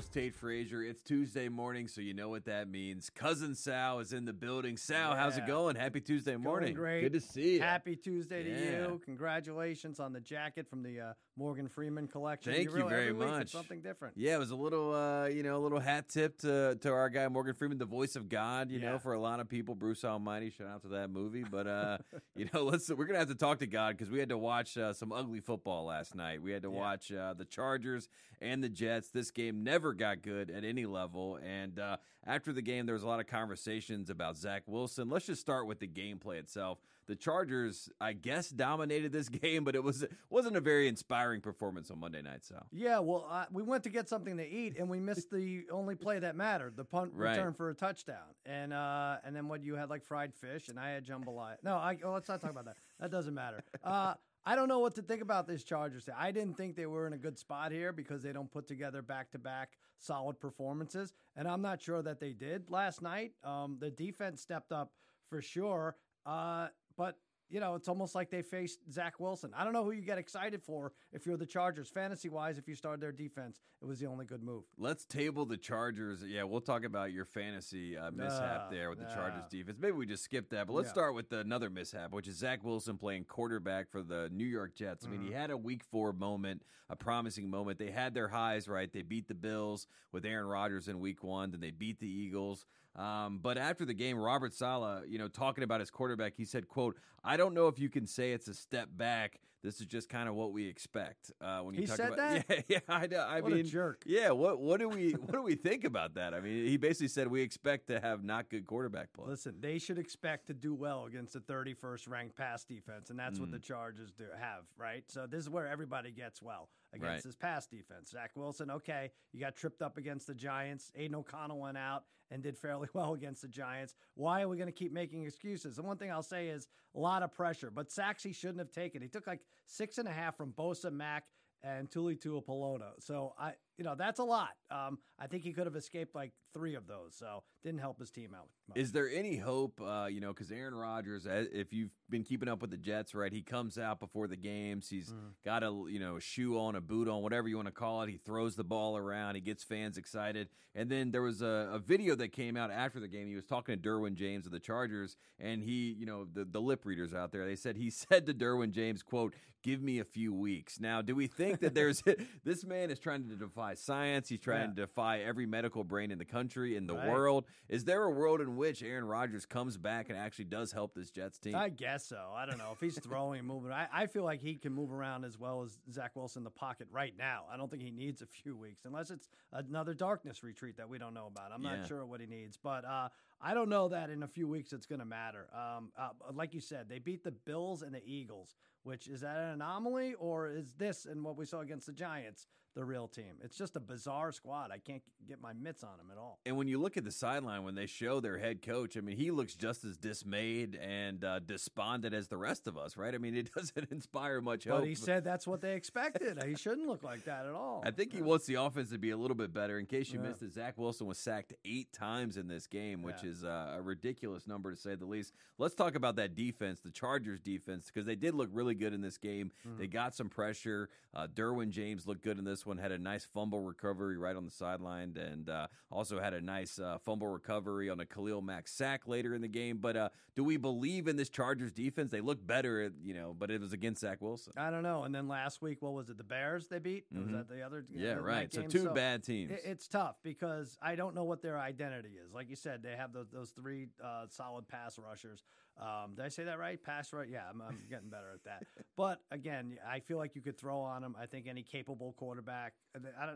host, Tate Frazier. It's Tuesday morning, so you know what that means. Cousin Sal is in the building. Sal, how's it going? Happy Tuesday morning. great. Good to see you. Happy Tuesday to you. Congratulations on the jacket from the uh, Morgan Freeman collection. Thank you really- very every much. Something different. Yeah, it was a little, uh, you know, a little hat tip to, to our guy Morgan Freeman, the voice of God. You know, for a lot of people, Bruce Almighty. Shout out to that movie. But uh, you know, let's we're gonna have to talk to God because we had to watch uh, some ugly football last night. We had to Yeah. watch uh, the Chargers and the Jets. This game never got good at any level. And uh, after the game, there was a lot of conversations about Zach Wilson. Let's just start with the gameplay itself. The Chargers, I guess, dominated this game, but it was wasn't a very inspiring performance on Monday night. So. Yeah, well, uh, we went to get something to eat, and we missed the only play that mattered, the punt Right. return for a touchdown. And uh, and then what you had like fried fish, and I had jambalaya. No, I, oh, let's not talk about that. That doesn't matter. Uh, I don't know what to think about this Chargers. I didn't think they were in a good spot here because they don't put together back to back solid performances, and I'm not sure that they did last night. Um, the defense stepped up for sure, uh, but you know, it's almost like they faced Zach Wilson. I don't know who you get excited for if you're the Chargers. Fantasy wise, if you started their defense, it was the only good move. Let's table the Chargers. Yeah, we'll talk about your fantasy uh, mishap Uh, there with the uh, Chargers defense. Maybe we just skip that, but let's Yeah. start with another mishap, which is Zach Wilson playing quarterback for the New York Jets. I mean, Mm-hmm. he had a Week Four moment, a promising moment. They had their highs, right? They beat the Bills with Aaron Rodgers in Week One, then they beat the Eagles. Um, but after the game, Robert Saleh, you know, talking about his quarterback, he said, "quote I don't know if you can say it's a step back." This is just kind of what we expect. Uh, when you He talk said about, that? yeah, yeah, I. I What a mean, jerk. yeah, what what do we what do we think about that? I mean, he basically said we expect to have not good quarterback play. Listen, they should expect to do well against the 31st ranked pass defense, and that's what the Mm. Chargers do have, right? So this is where everybody gets well against Right. this pass defense. Zach Wilson, okay, you got tripped up against the Giants. Aidan O'Connell went out and did fairly well against the Giants. Why are we going to keep making excuses? And one thing I'll say is a lot of pressure, but sacks he shouldn't have taken. He took like six and a half from Bosa Mack and Tuli Tuipulotu. So I, you know, that's a lot. Um, I think he could have escaped like three of those. So didn't help his team out. much. Is there any hope? Uh, you know, because Aaron Rodgers, uh, if you've been keeping up with the Jets, right? He comes out before the games. He's Mm. got a you know a shoe on, a boot on, whatever you want to call it. He throws the ball around. He gets fans excited. And then there was a, a video that came out after the game. He was talking to Derwin James of the Chargers, and he, you know, the the lip readers out there, they said he said to Derwin James, "quote Give me a few weeks." Now, do we think that there's this man is trying to defy science? He's trying Yeah. to defy every medical brain in the country, in the Right. world. Is there a world in which Aaron Rodgers comes back and actually does help this Jets team? I guess so. I don't know if he's throwing and moving. I, I feel like he can move around as well as Zach Wilson in the pocket right now. I don't think he needs a few weeks unless it's another darkness retreat that we don't know about. I'm Yeah. not sure what he needs, but uh, I don't know that in a few weeks it's going to matter. Um, uh, like you said, they beat the Bills and the Eagles, which is that an anomaly or is this and what we saw against the Giants the real team? It's just a bizarre squad. I can't get my mitts on them at all. and when you look at the sideline, when they show their head coach, I mean, he looks just as dismayed and uh, despondent as the rest of us, right? I mean, it doesn't inspire much hope. But he said that's what they expected. he shouldn't look like that at all. I think he wants the offense to be a little bit better. In case you Yeah. missed it, Zach Wilson was sacked eight times in this game, which Yeah. is uh, a ridiculous number to say the least. Let's talk about that defense, the Chargers defense, because they did look really good in this game. Mm-hmm. They got some pressure. Uh, Derwin James looked good in this one, had a nice fumble recovery right on the sideline, and uh, also had a nice uh, fumble recovery on a Khalil Mack sack later in the game. But uh, do we believe in this Chargers defense? They look better, you know, but it was against Zach Wilson. I don't know. And then last week, what was it? The Bears they beat? Was Mhm. that the other? Yeah, right. So two bad teams. It, it's tough because I don't know what their identity is. Like you said, they have those, those three uh, solid pass rushers. Um, did I say that right? Pass rush. Yeah, I'm, I'm getting better at that. But again, I feel like you could throw on them. I think any capable quarterback.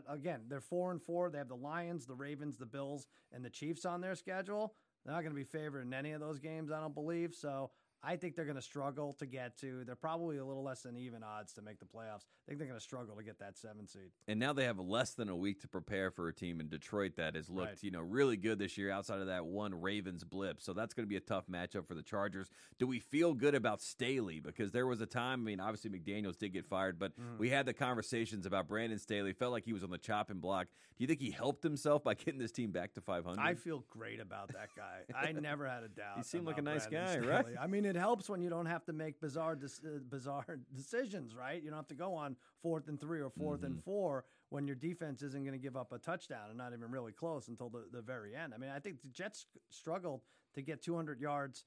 Again, they're four and four. They have the Lions, the Ravens, the Bills, and the Chiefs on their schedule. They're not going to be favored in any of those games. I don't believe so. I think they're going to struggle to get to. They're probably a little less than even odds to make the playoffs. I think they're going to struggle to get that seven seed. And now they have less than a week to prepare for a team in Detroit that has looked, Right. you know, really good this year outside of that one Ravens blip. So that's going to be a tough matchup for the Chargers. Do we feel good about Staley? Because there was a time, I mean, obviously McDaniels did get fired, but Mm. we had the conversations about Brandon Staley. Felt like he was on the chopping block. Do you think he helped himself by getting this team back to 500? I feel great about that guy. I never had a doubt. He seemed like a nice Brandon guy, right? I mean, it helps when you don't have to make bizarre, dis- uh, bizarre decisions, right? You don't have to go on fourth and three or 4th and Mm-hmm. four when your defense isn't going to give up a touchdown and not even really close until the, the very end. I mean, I think the Jets struggled to get 200 yards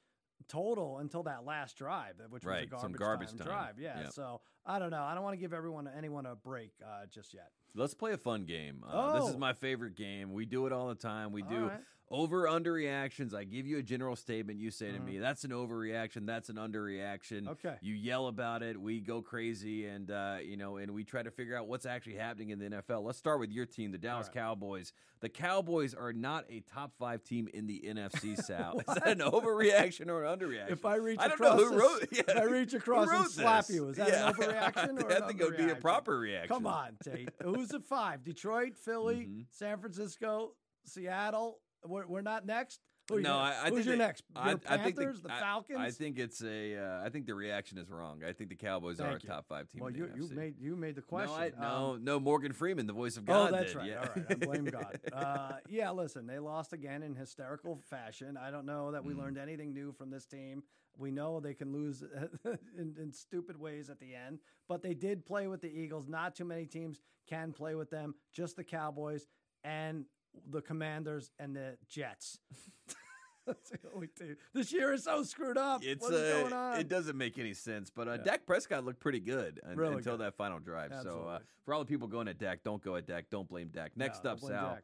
total until that last drive, which Right, was a some garbage, garbage time, time. drive. Yeah, Yep. so I don't know. I don't want to give everyone anyone a break uh, just yet. Let's play a fun game. Uh, This is Oh. my favorite game. We do it all the time. We All do right. Over under reactions. I give you a general statement. You say to Mhm. me, "That's an overreaction. That's an underreaction." Okay. You yell about it. We go crazy, and uh, you know, and we try to figure out what's actually happening in the NFL. Let's start with your team, the Dallas right. Cowboys. The Cowboys are not a top five team in the NFC South. Is that an overreaction or an underreaction? If I reach I don't across, know who this- wrote. if Yeah, I reach across and slap this? you, is that Yeah. an overreaction or I think it would be a proper reaction. Come on, Tate. Who's at five? Detroit, Philly, Mhm. San Francisco, Seattle. We're, we're not next. Who are No, next? I, I Who's think your they- next? Your I, I think Panthers, the, I- Falcons. I think it's a. Uh, I think the reaction is wrong. I think the Cowboys are Thank a top five team. well, in you the you NFC. made you made the question. No, I, no, Um, no. Morgan Freeman, the voice of God. Oh, God. that's did. right. Yeah. All right. I blame God. Uh, yeah, listen, they lost again in hysterical fashion. I don't know that we Mm. learned anything new from this team. We know they can lose in, in stupid ways at the end, but they did play with the Eagles. Not too many teams can play with them, just the Cowboys and the Commanders and the Jets. That's the only team. This year is so screwed up. It's What's uh, going on? it doesn't make any sense. But uh, Yeah. Dak Prescott looked pretty good un- Really until good. that final drive. So uh, for all the people going at Dak, don't go at Dak. Don't blame Dak. Next No, up, Sal.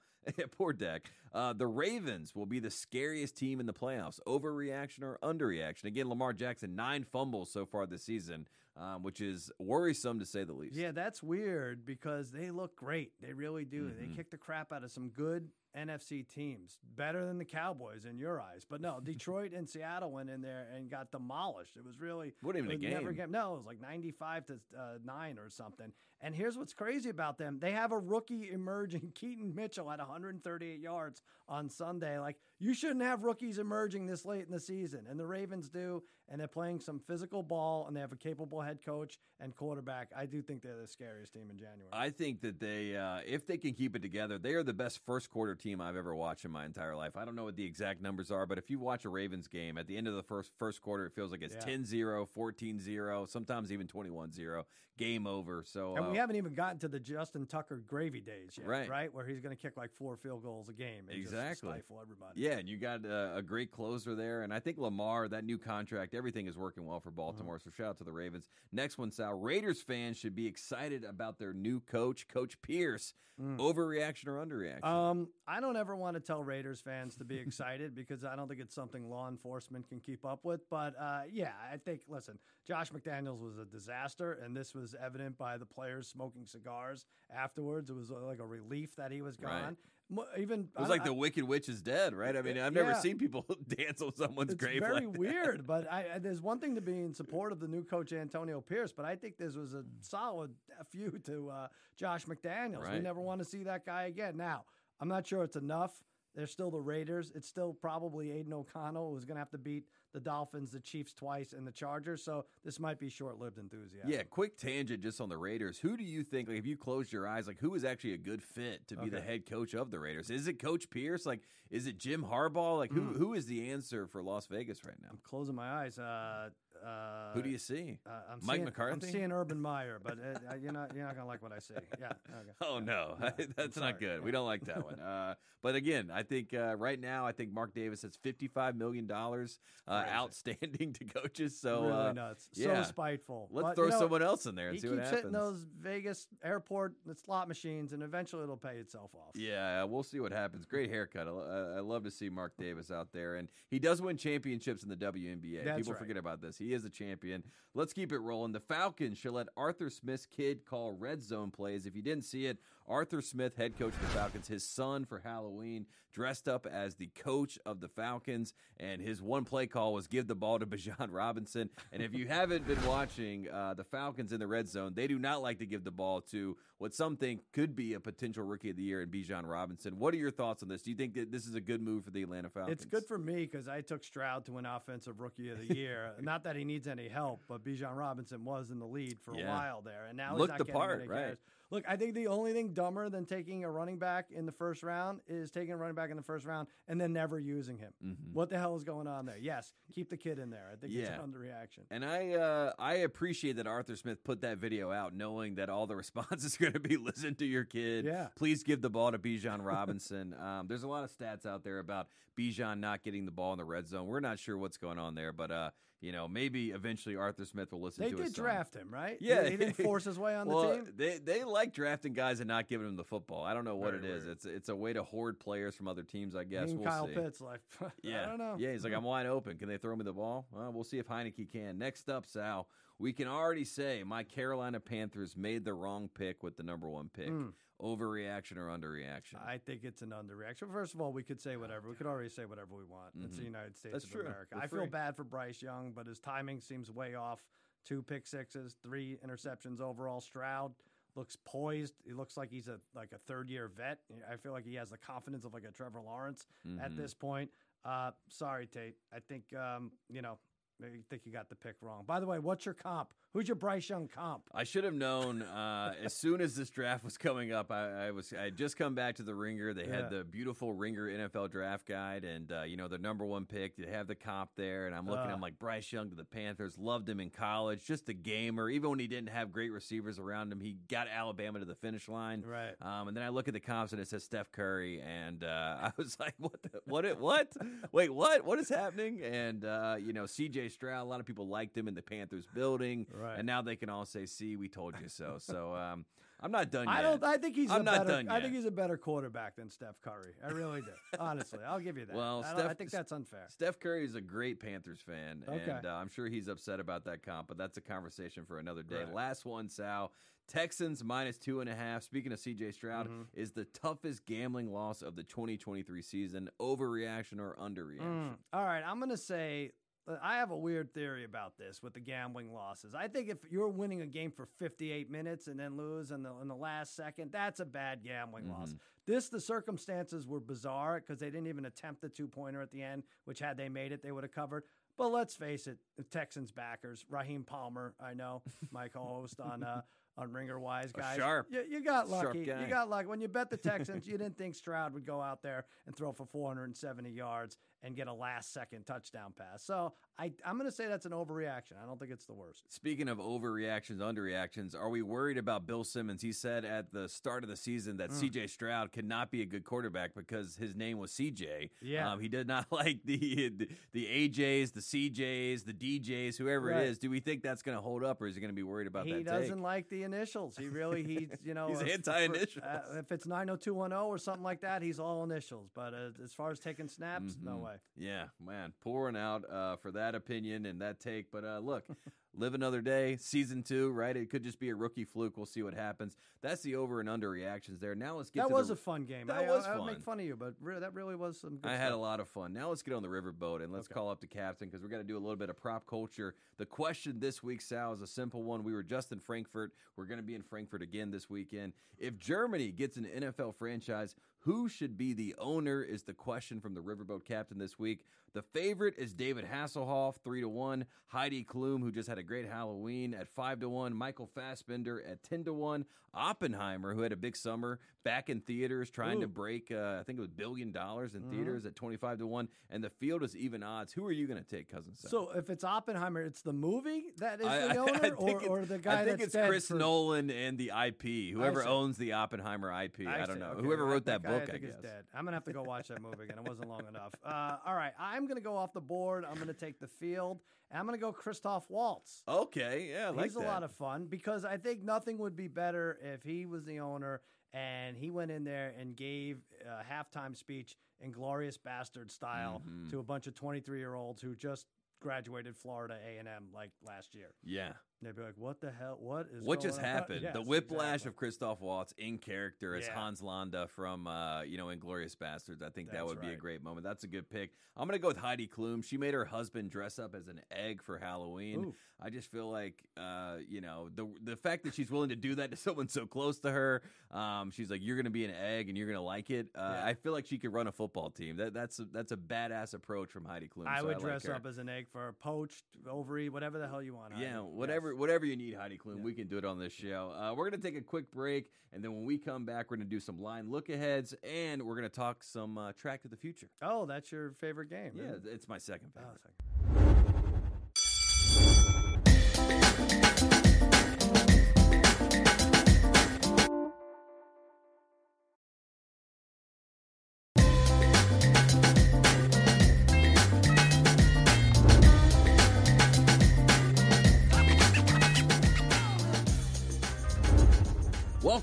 Poor Dak. Uh, the Ravens will be the scariest team in the playoffs. Overreaction or underreaction? Again, Lamar Jackson nine fumbles so far this season, um, which is worrisome to say the least. Yeah, that's weird because they look great. They really do. Mhm. They kick the crap out of some good NFC teams, better than the Cowboys in your eyes. But no, Detroit and Seattle went in there and got demolished. It was really Wasn't even a was never game. No, it was like ninety-five to uh, nine or something. And here's what's crazy about them: they have a rookie emerging, Keaton Mitchell, at 138 yards on Sunday. Like you shouldn't have rookies emerging this late in the season, and the Ravens do. And they're playing some physical ball, and they have a capable head coach and quarterback. I do think they're the scariest team in January. I think that they, uh, if they can keep it together, they are the best first quarter team I've ever watched in my entire life. I don't know what the exact numbers are, but if you watch a Ravens game, at the end of the first first quarter, it feels like it's Yeah. 10 0, 14 0, sometimes even 21 0. Game over. So, uh, we haven't even gotten to the Justin Tucker gravy days yet, Right. right? Where he's going to kick like four field goals a game and Exactly. just stifle everybody. yeah, and you got uh, a great closer there. And I think Lamar, that new contract, everything is working well for Baltimore. So shout out to the Ravens. Next one, Sal. Raiders fans should be excited about their new coach, Coach Pierce. Mm. Overreaction or underreaction? Um, I don't ever want to tell Raiders fans to be excited because I don't think it's something law enforcement can keep up with. But uh, yeah, I think listen, Josh McDaniels was a disaster, and this was evident by the players smoking cigars afterwards. It was uh, like a relief that he was gone. Mo- Even it was like the Wicked Witch is dead, right? I mean, I've never Yeah. seen people dance on someone's it's grave. very like weird, but I, I- there's one thing to be in support of the new coach Antonio Pierce, but I think this was a solid few to uh, Josh McDaniels. We never want to see that guy again. Now, I'm not sure it's enough They're still the Raiders. It's still probably Aidan O'Connell who's going to have to beat the Dolphins, the Chiefs twice, and the Chargers. So this might be short-lived enthusiasm. Yeah, quick tangent just on the Raiders. Who do you think, like, if you closed your eyes, like, who is actually a good fit to be the head coach of the Raiders? Is it Coach Pierce? Like, is it Jim Harbaugh? Like, who Mm. who is the answer for Las Vegas right now? I'm closing my eyes. Uh, uh, Who do you see? Uh, I'm Mike seeing, McCarthy? I'm seeing Urban Meyer, but uh, uh, you're not you're not gonna like what I see. Yeah. Okay. Oh no, Yeah, that's not good. We don't like that one. Uh, but again, I think uh, right now, I think Mark Davis has fifty-five million dollars uh, outstanding to coaches. So really nuts. yeah. So spiteful. let's But, throw you know, someone else in there and see what happens. He keeps hitting those Vegas airport slot machines, and eventually it'll pay itself off. Yeah, we'll see what happens. Great haircut. I love to see Mark Davis out there, and he does win championships in the WNBA. That's People right. forget about this. He is a champion. Let's keep it rolling. The Falcons should let Arthur Smith's kid call red zone plays. If you didn't see it, Arthur Smith, head coach of the Falcons, his son for Halloween dressed up as the coach of the Falcons, and his one play call was give the ball to Bijan Robinson. And if you haven't been watching uh, the Falcons in the red zone, they do not like to give the ball to what some think could be a potential rookie of the year in Bijan Robinson. What are your thoughts on this? Do you think that this is a good move for the Atlanta Falcons? It's good for me because I took Stroud to win Offensive Rookie of the Year. not that he needs any help, but Bijan Robinson was in the lead for Yeah. a while there, and now Look he's the not getting part, any right. carries. Look, I think the only thing dumber than taking a running back in the first round is taking a running back in the first round and then never using him. Mhm. What the hell is going on there? Yes, keep the kid in there. I think it's Yeah. an underreaction. And I uh, I appreciate that Arthur Smith put that video out, knowing that all the response is going to be listen to your kid. Yeah. Please give the ball to Bijan Robinson. um, there's a lot of stats out there about Bijan not getting the ball in the red zone. We're not sure what's going on there, but uh, you know, maybe eventually Arthur Smith will listen They to did his son. draft him, right? Yeah. he, didn't force his way on well, the team. they they like drafting guys and not giving them the football. I don't know what Very it is. weird. It's it's a way to hoard players from other teams. I guess we'll Kyle see. Pitts, like, Yeah, I don't know. Yeah, he's like, I'm wide open. Can they throw me the ball? Well, we'll see if Heinicke can. Next up, Sal, we can already say my Carolina Panthers made the wrong pick with the number one pick. Mm. Overreaction or underreaction? I think it's an underreaction. First of all, we could say whatever. We could already say whatever we want. It's the Mhm. United States That's of true. America. We're I free. feel bad for Bryce Young, but his timing seems way off. Two pick sixes, three interceptions overall. Stroud looks poised. He looks like he's a like a third year vet. I feel like he has the confidence of like a Trevor Lawrence at Mhm. this point. Uh, sorry, Tate. I think um, you know. I think you got the pick wrong. By the way, what's your comp? Who's your Bryce Young comp? I should have known uh, as soon as this draft was coming up. I, I was I had just come back to the Ringer. They Yeah. had the beautiful Ringer NFL draft guide, and uh, you know the number one pick. They have the comp there, and I'm looking. Uh. I'm like Bryce Young to the Panthers. Loved him in college. Just a gamer. Even when he didn't have great receivers around him, he got Alabama to the finish line. Right. Um, and then I look at the comps and it says Steph Curry, and uh, I was like, "What? The, what? It, what? Wait, what? What is happening?" And uh, you know, C.J. Stroud. A lot of people liked him in the Panthers building, Right. And now they can all say, "See, we told you so." So um, I'm not done yet. I don't. I think he's. I'm a not better, done I think he's a better quarterback than Steph Curry. I really do. Honestly, I'll give you that. Well, I, don't- I Steph- think that's unfair. Steph Curry is a great Panthers fan, Okay. and uh, I'm sure he's upset about that comp, but that's a conversation for another day. Right. Last one, Sal. Texans minus two and a half. Speaking of CJ Stroud, Mhm. is the toughest gambling loss of the 2023 season. Overreaction or underreaction? Mm. All right, I'm gonna say uh, I have a weird theory about this with the gambling losses. I think if you're winning a game for 58 minutes and then lose in the in the last second, that's a bad gambling loss. Mhm. This the circumstances were bizarre because they didn't even attempt the two pointer at the end, which had they made it, they would have covered. But let's face it, the Texans backers, Raheem Palmer, I know, my co-host on uh, on Ringer Wise guys. sharp- You, you got lucky. You got lucky. When you bet the Texans, you didn't think Stroud would go out there and throw for 470 yards and get a last second touchdown pass. So I, I'm going to say that's an overreaction. I don't think it's the worst. Speaking of overreactions, underreactions, are we worried about Bill Simmons? He said at the start of the season that Mm. CJ Stroud could not be a good quarterback because his name was CJ. Yeah. Um, he did not like the, the the AJs, the CJs, the DJs, whoever Right. it is. Do we think that's going to hold up, or is he going to be worried about he that? He doesn't take? like the initials. He really, he's, you know, He's if- anti-initials. uh, if it's 90210 or something like that, he's all initials. But uh, as far as taking snaps, no Mhm. Way. Yeah, man, pouring out uh, for that opinion and that take. But uh, look, live another day, season two, right? It could just be a rookie fluke. We'll see what happens. That's the over and under reactions there. Now let's get That was the, a fun game. That I, was I, I fun. make fun of you, but re- that really was some good I had a lot of fun. Now let's get on the riverboat and let's Okay. call up the captain because we're going to do a little bit of prop culture. The question this week, Sal, is a simple one. We were just in Frankfurt. We're going to be in Frankfurt again this weekend. If Germany gets an NFL franchise, Who should be the owner is the question from the Riverboat captain this week. The favorite is David Hasselhoff, three to one. Heidi Klum, who just had a great Halloween, at five to one. Michael Fassbender at ten to one. Oppenheimer, who had a big summer, back in theaters, trying Ooh. to break, uh, I think it was billion dollars in Mhm. theaters at twenty five to one. And the field is even odds. Who are you going to take, cousin? So if it's Oppenheimer, it's the movie that is I- the owner, I think or, or the guy I think it's Chris for- Nolan and the IP. Whoever owns the Oppenheimer IP. I, don't know. Okay, Whoever wrote that book, I I, think guess. is dead. I'm gonna have to go watch that movie again. It wasn't long enough. Uh, all right, I'm gonna go off the board. I'm gonna take the field. And I'm gonna go Christoph Waltz. Okay, yeah, I like He's that. a lot of fun because I think nothing would be better if he was the owner and he went in there and gave a halftime speech in glorious bastard style Mhm. to a bunch of 23 year olds who just graduated Florida A&M like last year. yeah. They'd be like, "What the hell? What is What just on?" happened? the whiplash exactly. of Christoph Waltz in character as Yeah. Hans Landa from uh, you know Inglourious Basterds. I think that That's would be a great moment. That's a good pick. I'm gonna go with Heidi Klum. She made her husband dress up as an egg for Halloween. Ooh. I just feel like uh, you know the the fact that she's willing to do that to someone so close to her. Um, she's like, you're gonna be an egg and you're gonna like it. Uh, Yeah. I feel like she could run a football team. That that's a, that's a badass approach from Heidi Klum. I so would like dress her. up as an egg for a poached ovary, whatever the hell you want. Yeah, whatever Yes. Whatever you need, Heidi Klum, Yeah. we can do it on this show. Uh, we're gonna take a quick break, and then when we come back, we're gonna do some line look aheads, and we're gonna talk some uh, track to the future. Oh, that's your favorite game. Yeah, it's my second Oh, favorite.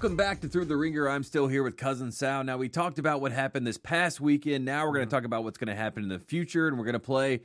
Welcome back to Thru The Ringer. I'm still here with Cousin Sal. Now we talked about what happened this past weekend. Now we're gonna Mm-hmm. talk about what's gonna happen in the future, and we're gonna play.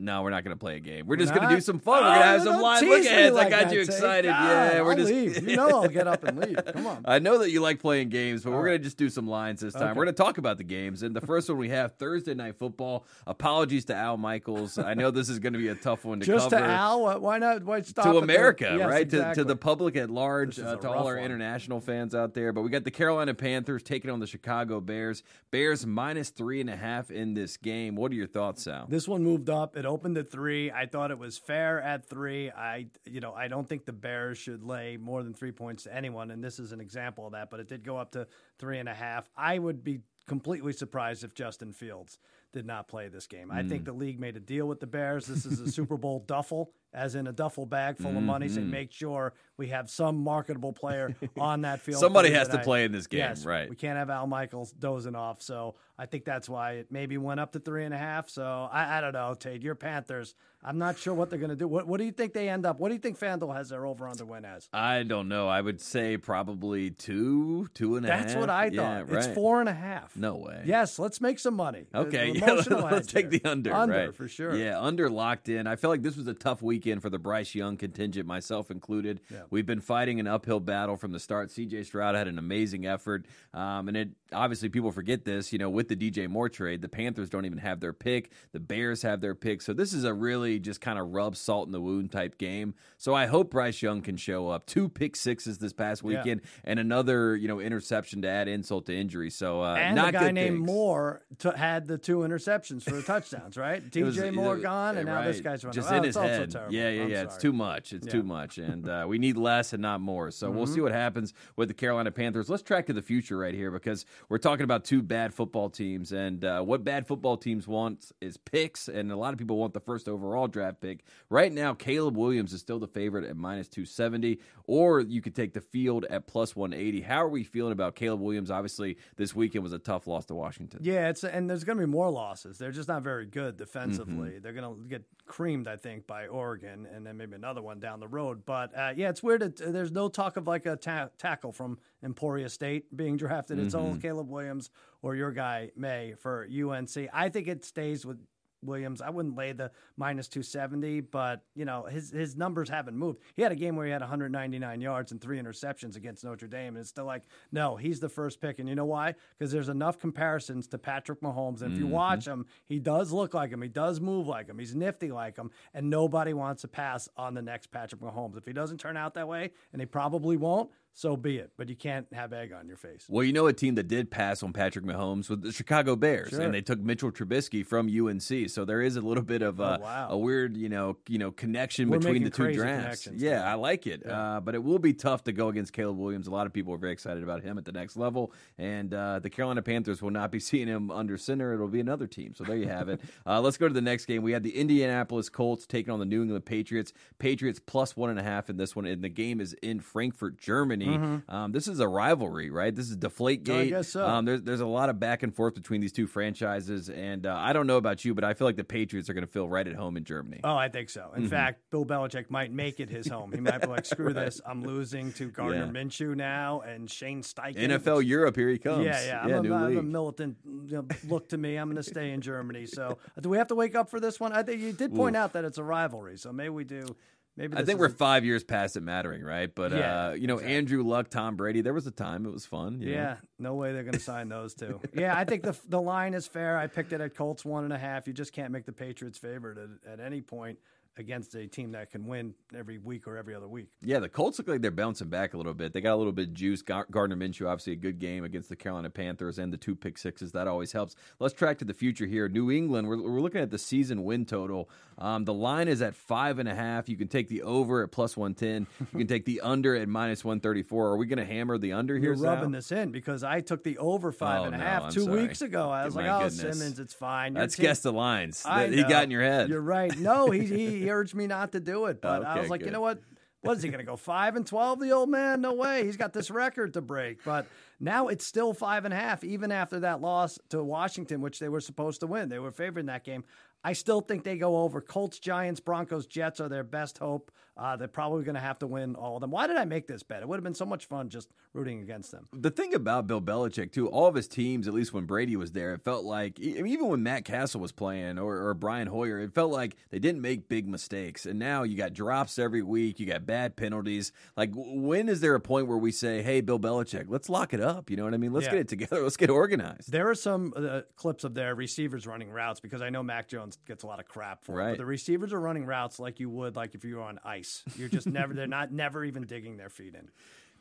No, we're not going to play a game. We're We're just going to do some fun. we're going to Oh, have some live look me aheads. like I got that, you excited. God, yeah, we're I'll just leave. You know I'll get up and leave. Come on. I know that you like playing games, but All we're right. going to just do some lines this time. Okay. We're going to talk about the games. And the first one we have Thursday Night Football. Apologies to Al Michaels. I know this is going to be a tough one to Just cover. to Al, why- not? Why stop to America, Yes, right? To, to the public at large, uh, to all our one. international fans out there. But we got the Carolina Panthers taking on the Chicago Bears. Bears minus three and a half in this game. What are your thoughts, Sal? This one moved up. It opened at three. I thought it was fair at three. I, you know, I don't think the Bears should lay more than three points to anyone, and this is an example of that. But it did go up to three and a half. I would be completely surprised if Justin Fields did not play this game. I Mm. think the league made a deal with the Bears. This is a Super Bowl duffel, as in a duffel bag full of money. So Mhm. make sure we have some marketable player on that field. Somebody has to play in this game, Yes, right? We can't have Al Michaels dozing off. So I think that's why it maybe went up to three and a half. So I, I don't know, Tate. Your Panthers. I'm not sure what they're going to do. What, what do you think they end up? What do you think FanDuel has their over under win as? I don't know. I would say probably two, two and a half. That's what I Yeah, thought. It's right. four and a half. No way. Yes, let's make some money. Okay, yeah, let's take here. the under. Under right? for sure. Yeah, under locked in. I feel like this was a tough weekend for the Bryce Young contingent, myself included. Yeah. We've been fighting an uphill battle from the start. CJ Stroud had an amazing effort, um, and it obviously people forget this. You know, with the DJ Moore trade, the Panthers don't even have their pick. The Bears have their pick, so this is a really just kind of rub salt in the wound type game. So I hope Bryce Young can show up. Two pick sixes this past Yeah. weekend, and another you know interception to add insult to injury. So uh, And not the guy good named picks. Moore t- had the two interceptions for the touchdowns, right? It was- DJ Moore it- gone, and now this guy's running. just oh, in his head. terrible. Yeah, yeah, I'm yeah. It's too much. It's Yeah. too much, and uh, we need less and not more. So we'll Mm-hmm. see what happens with the Carolina Panthers. Let's track to the future right here because we're talking about two bad football teams, and uh, what bad football teams want is picks, and a lot of people want the first overall draft pick. Right now, Caleb Williams is still the favorite at minus two seventy, or you could take the field at plus one eighty. How are we feeling about Caleb Williams? Obviously, this weekend was a tough loss to Washington. Yeah, it's and there's going to be more losses. They're just not very good defensively. Mm-hmm. They're going to get creamed, I think, by Oregon, and then maybe another one down the road. But uh, yeah, it's weird. That, there's no talk of like a ta- tackle from Emporia State being drafted. It's Mm-hmm. all Caleb Williams or your guy Maye for UNC. I think it stays with Williams. I wouldn't lay the minus 270, but you know his his numbers haven't moved. He had a game where he had 199 yards and three interceptions against Notre Dame, and it's still like, no, he's the first pick. And you know why? Because there's enough comparisons to Patrick Mahomes, and if you Mm-hmm. watch him, he does look like him. He does move like him. He's nifty like him, and nobody wants to pass on the next Patrick Mahomes. If he doesn't turn out that way, and he probably won't, so be it. But you can't have egg on your face. Well, you know a team that did pass on Patrick Mahomes was the Chicago Bears, Sure. and they took Mitchell Trubisky from UNC. So there is a little bit of a, Oh, wow. a weird, you know, you know, connection We're between the two drafts. Yeah, today. I like it, Yeah. uh, but it will be tough to go against Caleb Williams. A lot of people are very excited about him at the next level, and uh, the Carolina Panthers will not be seeing him under center. It'll be another team. So there you have it. Uh, let's go to the next game. We had the Indianapolis Colts taking on the New England Patriots. Patriots plus one and a half in this one, and the game is in Frankfurt, Germany. Um, this is a rivalry, right? This is Deflategate. Mm-hmm. I guess so. Um, there's there's a lot of back and forth between these two franchises, and uh, I don't know about you, but I feel like the Patriots are going to feel right at home in Germany. Oh, I think so. Mm-hmm. In fact, Bill Belichick might make it his home. He might be like, "Screw this! I'm losing to Gardner Yeah. Minshew now and Shane Steichen." NFL Europe, here he comes. Yeah, yeah. I'm, a, new I'm a militant. You know, look to me. I'm going to stay in Germany. So, do we have to wake up for this one? I think you did point out that it's a rivalry. So maybe we do. Maybe I think we're five years past it mattering, right? But Yeah, uh, you know, exactly. Andrew Luck, Tom Brady, there was a time it was fun. you know? Yeah, no way they're going to sign those two. yeah, I think the the line is fair. I picked it at Colts one and a half. You just can't make the Patriots favorite at, at any point against a team that can win every week or every other week. Yeah, the Colts look like they're bouncing back a little bit. They got a little bit of juice. Gardner Minshew, obviously a good game against the Carolina Panthers and the two pick sixes. That always helps. Let's track to the future here. New England, we're, we're looking at the season win total. Um, the line is at five and a half. You can take the over at plus 110. You can take the under at minus 134. Are we going to hammer the under here, You're rubbing this in because I took the over five Oh, and a no, half I'm two sorry. weeks ago. I was My like, oh. Simmons, it's fine. Your That's team- guess the lines I he got in your head. You're right. No, he, he urged me not to do it, but I was like, you know what? What is he going to go five and twelve? The old man? No way. He's got this record to break. But now it's still five and a half, even after that loss to Washington, which they were supposed to win. They were favored in that game. I still think they go over. Colts, Giants, Broncos, Jets are their best hope. Uh, they're probably going to have to win all of them. Why did I make this bet? It would have been so much fun just rooting against them. the thing about Bill Belichick too, all of his teams, at least when Brady was there, it felt like e- even when Matt Cassel was playing or, or Brian Hoyer, it felt like they didn't make big mistakes. And now you got drops every week, you got bad penalties. Like when is there a point where we say, "Hey, Bill Belichick, let's lock it up"? You know what I mean? Let's Yeah. get it together. Let's get organized. There are some uh, clips of their receivers running routes because I know Mac Jones gets a lot of crap for it. But the receivers are running routes like you would like if you were on ice. You're just never they're not never even digging their feet in.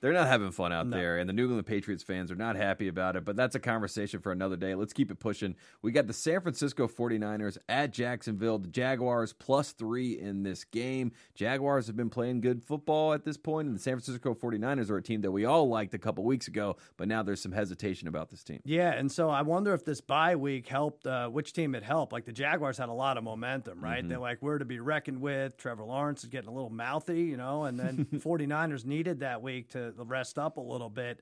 They're not having fun out No. there, and the New England Patriots fans are not happy about it, but that's a conversation for another day. Let's keep it pushing. We got the San Francisco 49ers at Jacksonville, the Jaguars plus three in this game. Jaguars have been playing good football at this point, and the San Francisco 49ers are a team that we all liked a couple weeks ago, but now there's some hesitation about this team. Yeah, and so I wonder if this bye week helped uh, which team it helped. Like the Jaguars had a lot of momentum, right? Mm-hmm. They're like we're to be reckoned with. Trevor Lawrence is getting a little mouthy, you know, and then 49ers needed that week to rest up a little bit.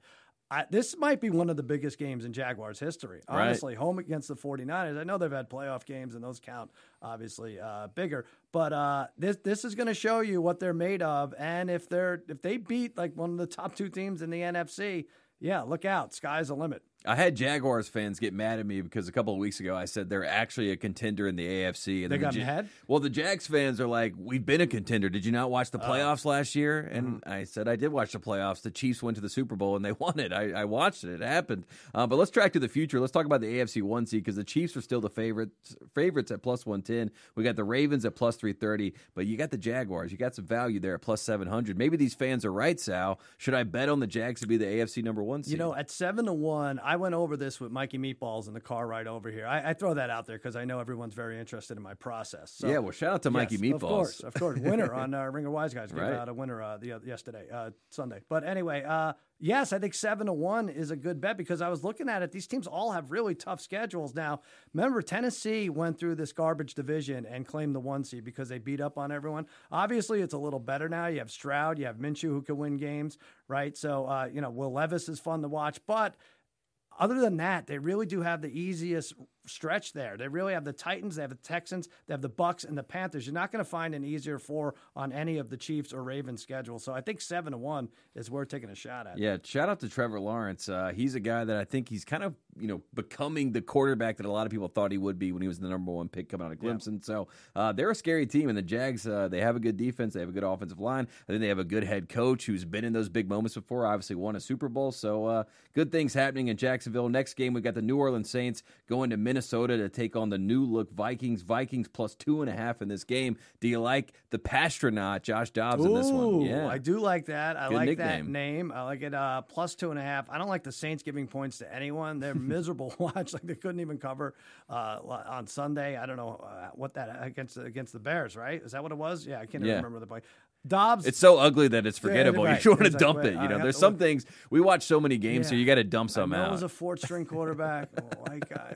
I, this might be one of the biggest games in Jaguars history. Right. Honestly, home against the 49ers. I know they've had playoff games and those count obviously uh, bigger, but uh, this this is going to show you what they're made of and if they're if they beat like one of the top two teams in the NFC, yeah, look out. Sky's the limit. I had Jaguars fans get mad at me because a couple of weeks ago I said they're actually a contender in the AFC. And They got mad? Well, the Jags fans are like, "We've been a contender. Did you not watch Oh. the playoffs last year?" And Mm-hmm. I said, "I did watch the playoffs. The Chiefs went to the Super Bowl and they won it. I, I watched it. It happened." Uh, but let's track to the future. Let's talk about the AFC one seed because the Chiefs are still the favorites. Favorites at plus one ten. We got the Ravens at plus three thirty. But you got the Jaguars. You got some value there at plus seven hundred. Maybe these fans are right, Sal. Should I bet on the Jags to be the AFC number one seed? You know, at seven to one, I went over this with Mikey Meatballs in the car right over here. I, I throw that out there because I know everyone's very interested in my process. So, yeah. Well, shout out to Mikey Meatballs. Of course, of course. Winner on uh, Ringer Wise Guys. Gave Right. out a winner uh, the, yesterday, uh, Sunday. But anyway, uh, yes, I think seven to one is a good bet because I was looking at it. These teams all have really tough schedules. Now, remember, Tennessee went through this garbage division and claimed the one seed because they beat up on everyone. Obviously, it's a little better now. You have Stroud, you have Minshew who can win games, right? So, uh, you know, Will Levis is fun to watch, but other than that, they really do have the easiest stretch there. They really have the Titans, they have the Texans, they have the Bucs and the Panthers. You're not going to find an easier four on any of the Chiefs or Ravens schedule. So I think seven to one is worth taking a shot at. Yeah, shout out to Trevor Lawrence. Uh, he's a guy that I think he's kind of you know becoming the quarterback that a lot of people thought he would be when he was the number one pick coming out of Clemson. Yeah. So uh, they're a scary team, and the Jags uh, they have a good defense, they have a good offensive line. I think they have a good head coach who's been in those big moments before. Obviously, won a Super Bowl, so uh, good things happening in Jacksonville. Next game, we got the New Orleans Saints going to Minnesota to take on the new look Vikings. Vikings plus two and a half in this game. Do you like the Passtronaut, Josh Dobbs, Ooh, in this one? Yeah, I do like that. I good like nickname. that name. I like it. Uh, plus two and a half. I don't like the Saints giving points to anyone. They're miserable watch. Like they couldn't even cover uh, on Sunday. I don't know uh, what that against against the Bears. Right? Is that what it was? Yeah, I can't yeah. remember the play. Dobbs. It's so ugly that it's forgettable. Yeah, right. You want to dump like, it. You know, there's some things we watch so many games, yeah. so you got to dump some out. was a fourth string quarterback. oh, guy.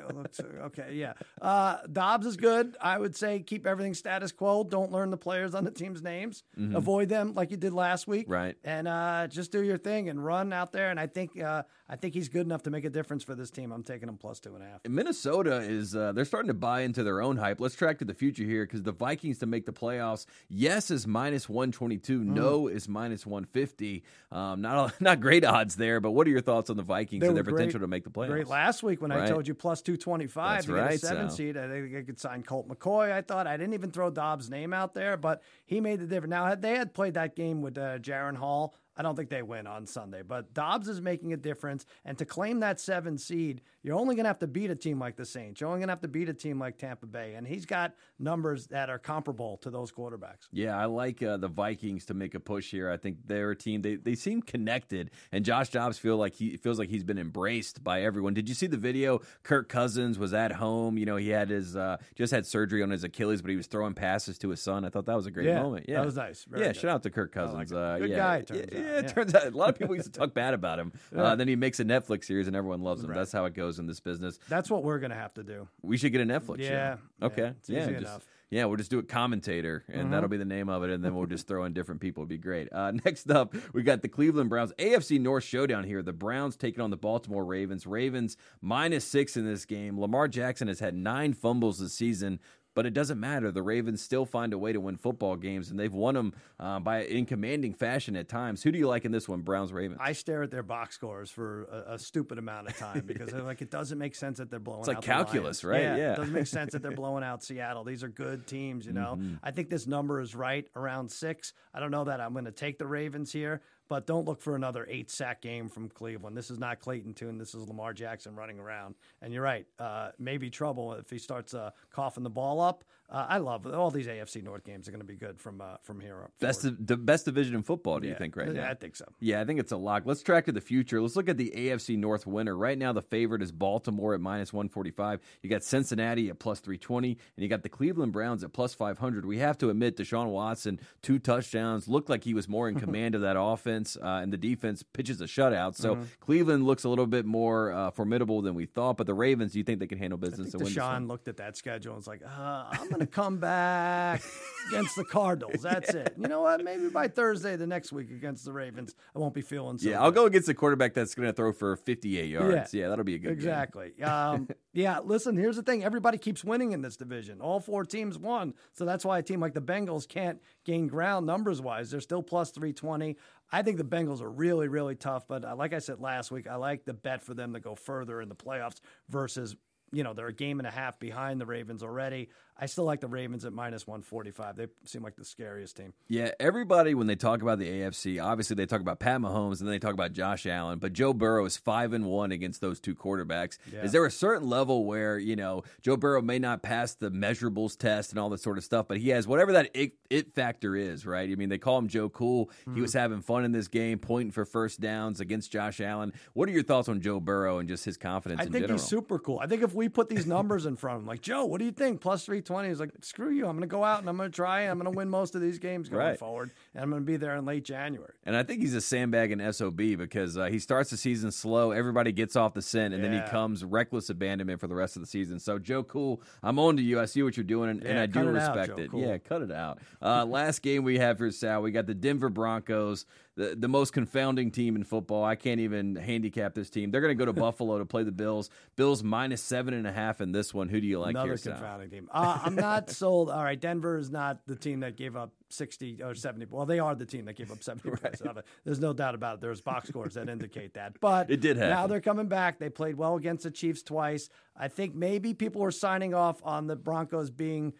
Okay, yeah. Uh, Dobbs is good. I would say keep everything status quo. Don't learn the players on the team's names. Mm-hmm. Avoid them like you did last week. Right. And uh, just do your thing and run out there. And I think uh, I think he's good enough to make a difference for this team. I'm taking him plus two and a half. Minnesota is uh, they're starting to buy into their own hype. Let's track to the future here because the Vikings to make the playoffs. Yes is minus one twenty two. Mm. No is minus one fifty. Um, not not great odds there. But what are your thoughts on the Vikings they and their great, potential to make the playoffs? Great last week when right. I told you plus two twenty five to right, get a seven so. seed. I think I could sign Colt McCoy. I thought I didn't even throw Dobbs' name out there, but he made the difference. Now had they had played that game with uh, Jaren Hall I don't think they win on Sunday. But Dobbs is making a difference. And to claim that seven seed, you're only going to have to beat a team like the Saints. You're only going to have to beat a team like Tampa Bay. And he's got numbers that are comparable to those quarterbacks. Yeah, I like uh, the Vikings to make a push here. I think they're a team, they, they seem connected. And Josh Dobbs feel like he feels like he's been embraced by everyone. Did you see the video? Kirk Cousins was at home. You know, he had his, uh, just had surgery on his Achilles, but he was throwing passes to his son. I thought that was a great yeah, moment. Yeah, that was nice. Very yeah, good. shout out to Kirk Cousins. Like uh, good yeah, guy, yeah, yeah, yeah, it turns out a lot of people used to talk bad about him. Uh, then he makes a Netflix series and everyone loves him. Right. That's how it goes in this business. That's what we're gonna have to do. We should get a Netflix. Yeah. Show. Okay. Yeah. yeah just, yeah, we'll just do it commentator, and mm-hmm. that'll be the name of it, and then we'll just throw in different people. It'd be great. Uh, next up, we got the Cleveland Browns AFC North showdown here. The Browns taking on the Baltimore Ravens. Ravens minus six in this game. Lamar Jackson has had nine fumbles this season, but it doesn't matter. The Ravens still find a way to win football games, and they've won them uh, by in commanding fashion at times. Who do you like in this one, Browns Ravens? I stare at their box scores for a, a stupid amount of time because like it doesn't make sense that they're blowing. It's like out calculus, right? Yeah, yeah, it doesn't make sense that they're blowing out Seattle. These are good teams, you know. Mm-hmm. I think this number is right around six. I don't know that I'm going to take the Ravens here, but don't look for another eight sack game from Cleveland. This is not Clayton Tune. This is Lamar Jackson running around. And you're right, uh, maybe trouble if he starts uh, coughing the ball up. Uh, I love all these AFC North games are going to be good from uh, from here up. Best the best division in football. Do yeah, you think right now? I think so. Yeah, I think it's a lock. Let's track to the future. Let's look at the AFC North winner. Right now, the favorite is Baltimore at minus one forty five. You got Cincinnati at plus three twenty, and you got the Cleveland Browns at plus five hundred. We have to admit, Deshaun Watson two touchdowns looked like he was more in command of that offense, uh, and the defense pitches a shutout. So mm-hmm. Cleveland looks a little bit more uh, formidable than we thought. But the Ravens, do you think they can handle business? I think Deshaun looked at that schedule and was like, uh, "I'm going to come back." against the Cardinals. That's yeah. it. You know what? Maybe by Thursday the next week against the Ravens, I won't be feeling so. Yeah. I'll go against the quarterback that's going to throw for 58 yards. Yeah, yeah that'll be a good game. exactly. Um, yeah, listen. Here's the thing: everybody keeps winning in this division. All four teams won, so that's why a team like the Bengals can't gain ground numbers wise. They're still plus 320. I think the Bengals are really, really tough. But uh, like I said last week, I like the bet for them to go further in the playoffs versus you know, they're a game and a half behind the Ravens already. I still like the Ravens at minus 145. They seem like the scariest team. Yeah, everybody, when they talk about the AFC, obviously they talk about Pat Mahomes and then they talk about Josh Allen, but Joe Burrow is 5 and 1 against those two quarterbacks. Yeah. Is there a certain level where, you know, Joe Burrow may not pass the measurables test and all that sort of stuff, but he has whatever that it, it factor is, right? I mean, they call him Joe Cool. Mm-hmm. He was having fun in this game, pointing for first downs against Josh Allen. What are your thoughts on Joe Burrow and just his confidence? I think general? he's super cool. I think if we put these numbers in front of him, like, Joe, what do you think? Plus 320. He's like, screw you. I'm going to go out and I'm going to try. I'm going to win most of these games going right. forward. And I'm going to be there in late January. And I think he's a sandbag and SOB because uh, he starts the season slow. Everybody gets off the scent, and yeah. then he comes reckless abandonment for the rest of the season. So, Joe Cool, I'm on to you. I see what you're doing, and, yeah, and I do respect out, it. Cool. Yeah, cut it out. Uh, last game we have for Sal, we got the Denver Broncos the, the most confounding team in football. I can't even handicap this team. They're going to go to Buffalo to play the Bills. Bills minus seven and a half in this one. Who do you like Another here, Sal? confounding team. Uh, I'm not sold. All right, Denver is not the team that gave up 60 or 70. Well, they are the team that gave up 70 points. There's no doubt about it. There's box scores that indicate that. But It did happen. Now they're coming back. They played well against the Chiefs twice. I think maybe people were signing off on the Broncos being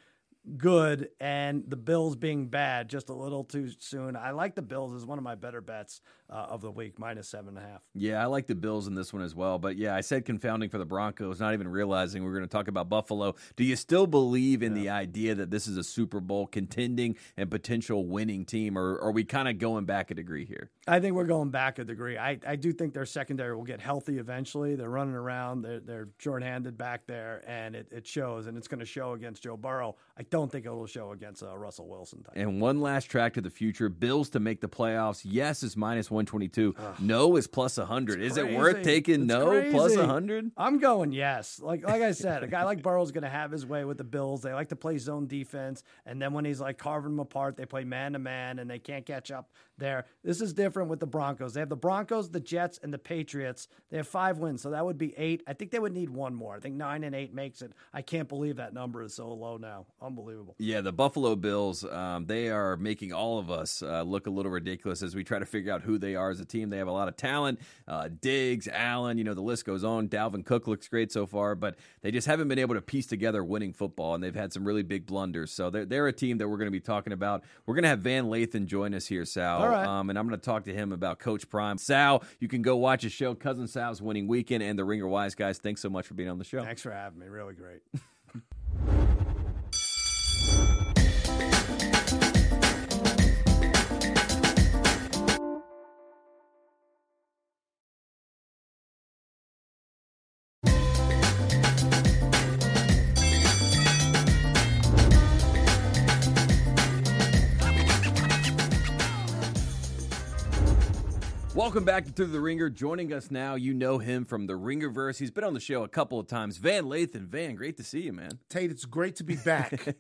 good and the Bills being bad just a little too soon. I like the Bills as one of my better bets uh, of the week, minus seven and a half. Yeah, I like the Bills in this one as well. But yeah, I said confounding for the Broncos, not even realizing we are going to talk about Buffalo. Do you still believe in the idea that this is a Super Bowl contending and potential winning team, or are we kind of going back a degree here? I think we're going back a degree. I, I do think their secondary will get healthy eventually. They're running around. They're, they're short-handed back there, and it, it shows. And it's going to show against Joe Burrow. I don't think it will show against uh, Russell Wilson. Type. And one last track to the future: Bills to make the playoffs. Yes is minus one twenty two. No is plus hundred. Is it worth taking It's no plus crazy. hundred? I'm going yes. Like like I said, a guy like Burrow's going to have his way with the Bills. They like to play zone defense, and then when he's like carving them apart, they play man to man, and they can't catch up there. This is different with the Broncos. They have the Broncos, the Jets, and the Patriots. They have five wins, so that would be eight. I think they would need one more. I think nine and eight makes it. I can't believe that number is so low now. Unbelievable. Yeah, the Buffalo Bills, um, they are making all of us uh, look a little ridiculous as we try to figure out who they are as a team. They have a lot of talent. Uh, Diggs, Allen, you know, the list goes on. Dalvin Cook looks great so far, but they just haven't been able to piece together winning football, and they've had some really big blunders. So they're, they're a team that we're going to be talking about. We're going to have Van Lathan join us here, Sal. Right. Um, and I'm going to talk to him about Coach Prime. Sal, you can go watch his show, Cousin Sal's Winning Weekend, and the Ringer Wise guys. Thanks so much for being on the show. Thanks for having me. Really great. Welcome back to Thru The Ringer. Joining us now, you know him from the Ringerverse. He's been on the show a couple of times. Van Lathan. Van, great to see you, man. Tate, it's great to be back.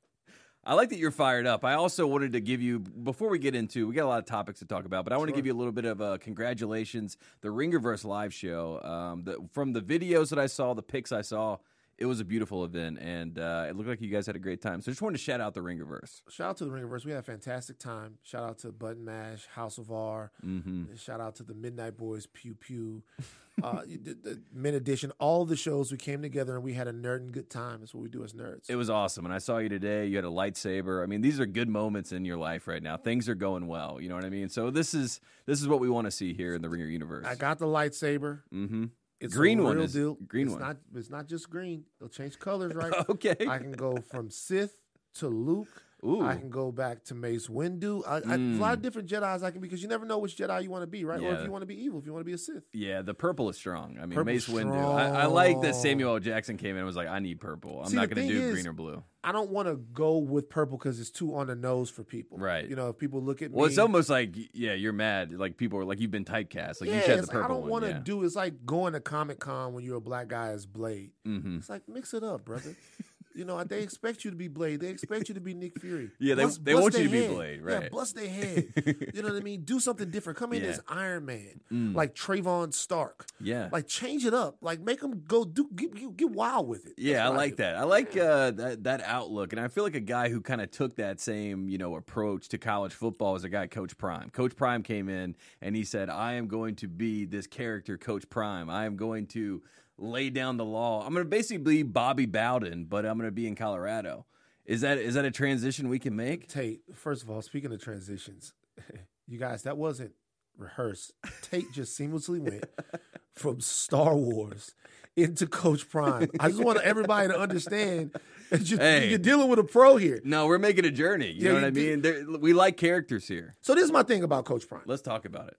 I like that you're fired up. I also wanted to give you, before we get into, we got a lot of topics to talk about, but I want to give you a little bit of uh, congratulations. The Ringerverse live show, um, the, from the videos that I saw, the pics I saw, it was a beautiful event, and uh, it looked like you guys had a great time. So just wanted to shout out the Ringerverse. Shout out to the Ringerverse. We had a fantastic time. Shout out to Button Mash, House of R. Mm-hmm. Shout out to the Midnight Boys, Pew Pew. Uh, the, the Mid Edition. All the shows, we came together and we had a nerd and good time. That's what we do as nerds. It was awesome, and I saw you today. You had a lightsaber. I mean, these are good moments in your life right now. Things are going well. You know what I mean? So this is this is what we want to see here in the Ringer universe. I got the lightsaber. mm-hmm. It's Green one is- deal. green it's one. Not, it's not just green. It'll change colors, right? Okay. I can go from Sith to Luke. Ooh. I can go back to Mace Windu. I, I, a lot of different Jedi's I can because you never know which Jedi you want to be, right? Or Mm. If you want to be evil, if you want to be a Sith. Yeah, the purple is strong. I mean, Purple's Mace Windu. I, I like that. Samuel L. Jackson came in and was like, "I need purple. I'm See, not going to do is- green or blue." I don't want to go with purple because it's too on the nose for people. Right. You know, if people look at Well, me. it's almost like yeah, you're mad. Like people are like you've been typecast. Like yeah, you should have the like, purple I don't want to yeah. do. It's like going to Comic Con when you're a black guy as Blade. Mhm. It's like mix it up, brother. you know, they expect you to be Blade. They expect you to be Nick Fury. Yeah, they- they want you to be. Blade, Yeah, right. bust their head. you know what I mean? Do something different. Come in Yeah. as Iron Man, Mm. like Trayvon Stark. Yeah. Like change it up. Like make them go do get, get, wild with it. Yeah, I like do. that. I like uh, that that outlook, and I feel like a guy who kind of took that same you know approach to college football is a guy Coach Prime. Coach Prime came in and he said, "I am going to be this character, Coach Prime. I am going to lay down the law. I'm going to basically be Bobby Bowden, but I'm going to be in Colorado." Is that is that a transition we can make? Tate, first of all, speaking of transitions, you guys, that wasn't rehearsed. Tate just seamlessly went from Star Wars into Coach Prime. I just want everybody to understand that you're, Hey. you're dealing with a pro here. No, we're making a journey. You Yeah, know what I mean? There, we like characters here. So this is my thing about Coach Prime. Let's talk about it.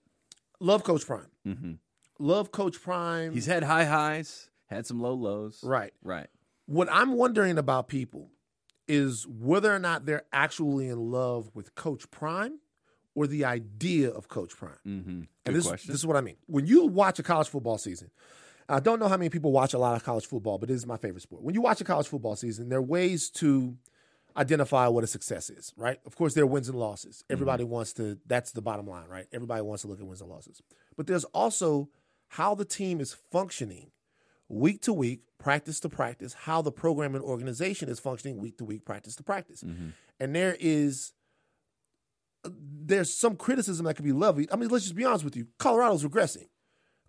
Love Coach Prime. hmm Love Coach Prime. He's had high highs, had some low lows. right. Right. What I'm wondering about people is whether or not they're actually in love with Coach Prime or the idea of Coach Prime. Mm-hmm. And this, question. this is what I mean. When you watch a college football season, I don't know how many people watch a lot of college football, but it is my favorite sport. When you watch a college football season, there are ways to identify what a success is, right? Of course, there are wins and losses. Everybody wants to, that's the bottom line, right? Everybody wants to look at wins and losses. But there's also how the team is functioning week to week, practice to practice, how the program and organization is functioning week to week, practice to practice. Mm-hmm. And there is there's some criticism that could be levied. I mean, let's just be honest with you. Colorado's regressing.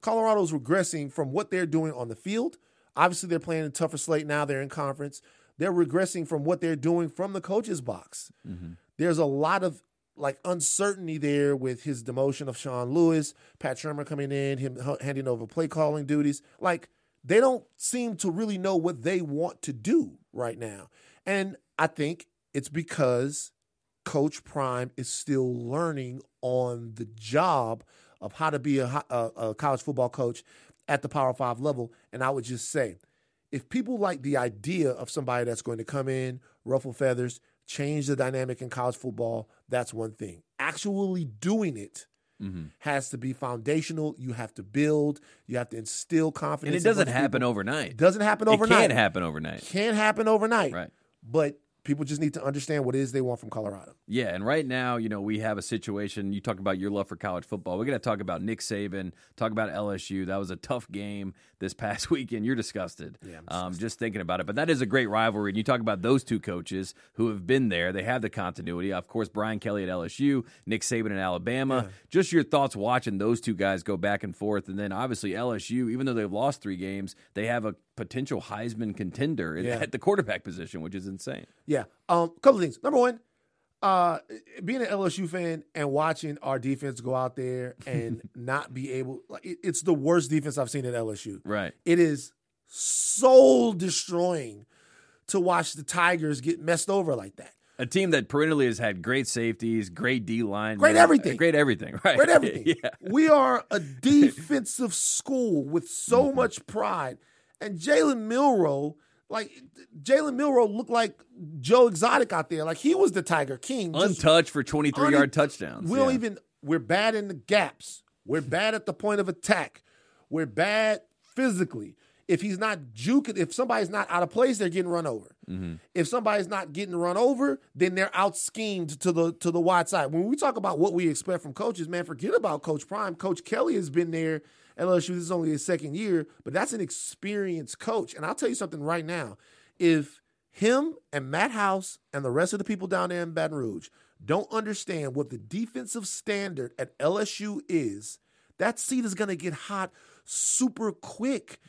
Colorado's regressing from what they're doing on the field. Obviously, they're playing a tougher slate now. They're in conference. They're regressing from what they're doing from the coach's box. Mm-hmm. There's a lot of like uncertainty there with his demotion of Sean Lewis, Pat Shurmur coming in, him handing over play calling duties. Like they don't seem to really know what they want to do right now. And I think it's because Coach Prime is still learning on the job of how to be a, a, a college football coach at the Power Five level. And I would just say, if people like the idea of somebody that's going to come in, ruffle feathers, change the dynamic in college football, that's one thing. Actually doing it Mm-hmm. has to be foundational. You have to build. You have to instill confidence. And it in a bunch doesn't happen people. overnight. It doesn't happen overnight. It overnight. can't happen overnight. Can't happen overnight. Right. But people just need to understand what it is they want from Colorado. Yeah, and right now, you know, we have a situation. You talk about your love for college football. We're going to talk about Nick Saban, talk about LSU. That was a tough game this past weekend. You're disgusted. Yeah, um, just thinking about it. But that is a great rivalry. And you talk about those two coaches who have been there. They have the continuity. Of course, Brian Kelly at LSU, Nick Saban in Alabama. Just your thoughts watching those two guys go back and forth. And then obviously LSU, even though they've lost three games, they have a potential Heisman contender Yeah. at the quarterback position, which is insane. Yeah. Um, a couple of things. Number one, uh, being an LSU fan and watching our defense go out there and not be able, like, it- it's the worst defense I've seen at LSU. Right. It is soul destroying to watch the Tigers get messed over like that. A team that perennially has had great safeties, great D line, Great everything. great everything, right? Great everything. yeah, We are a defensive school with so Mm-hmm. much pride. And Jalen Milrow, like Jalen Milrow looked like Joe Exotic out there. Like he was the Tiger King. untouched for twenty-three Un- yard touchdowns. We don't Yeah. even. We're bad in the gaps. We're bad at the point of attack. We're bad physically. If he's not juking, if somebody's not out of place, they're getting run over. Mm-hmm. If somebody's not getting run over, then they're out schemed to the to the wide side. When we talk about what we expect from coaches, man, forget about Coach Prime. Coach Kelly has been there LSU. This is only his second year, but that's an experienced coach. And I'll tell you something right now: if him and Matt House and the rest of the people down there in Baton Rouge don't understand what the defensive standard at LSU is, that seat is going to get hot super quick.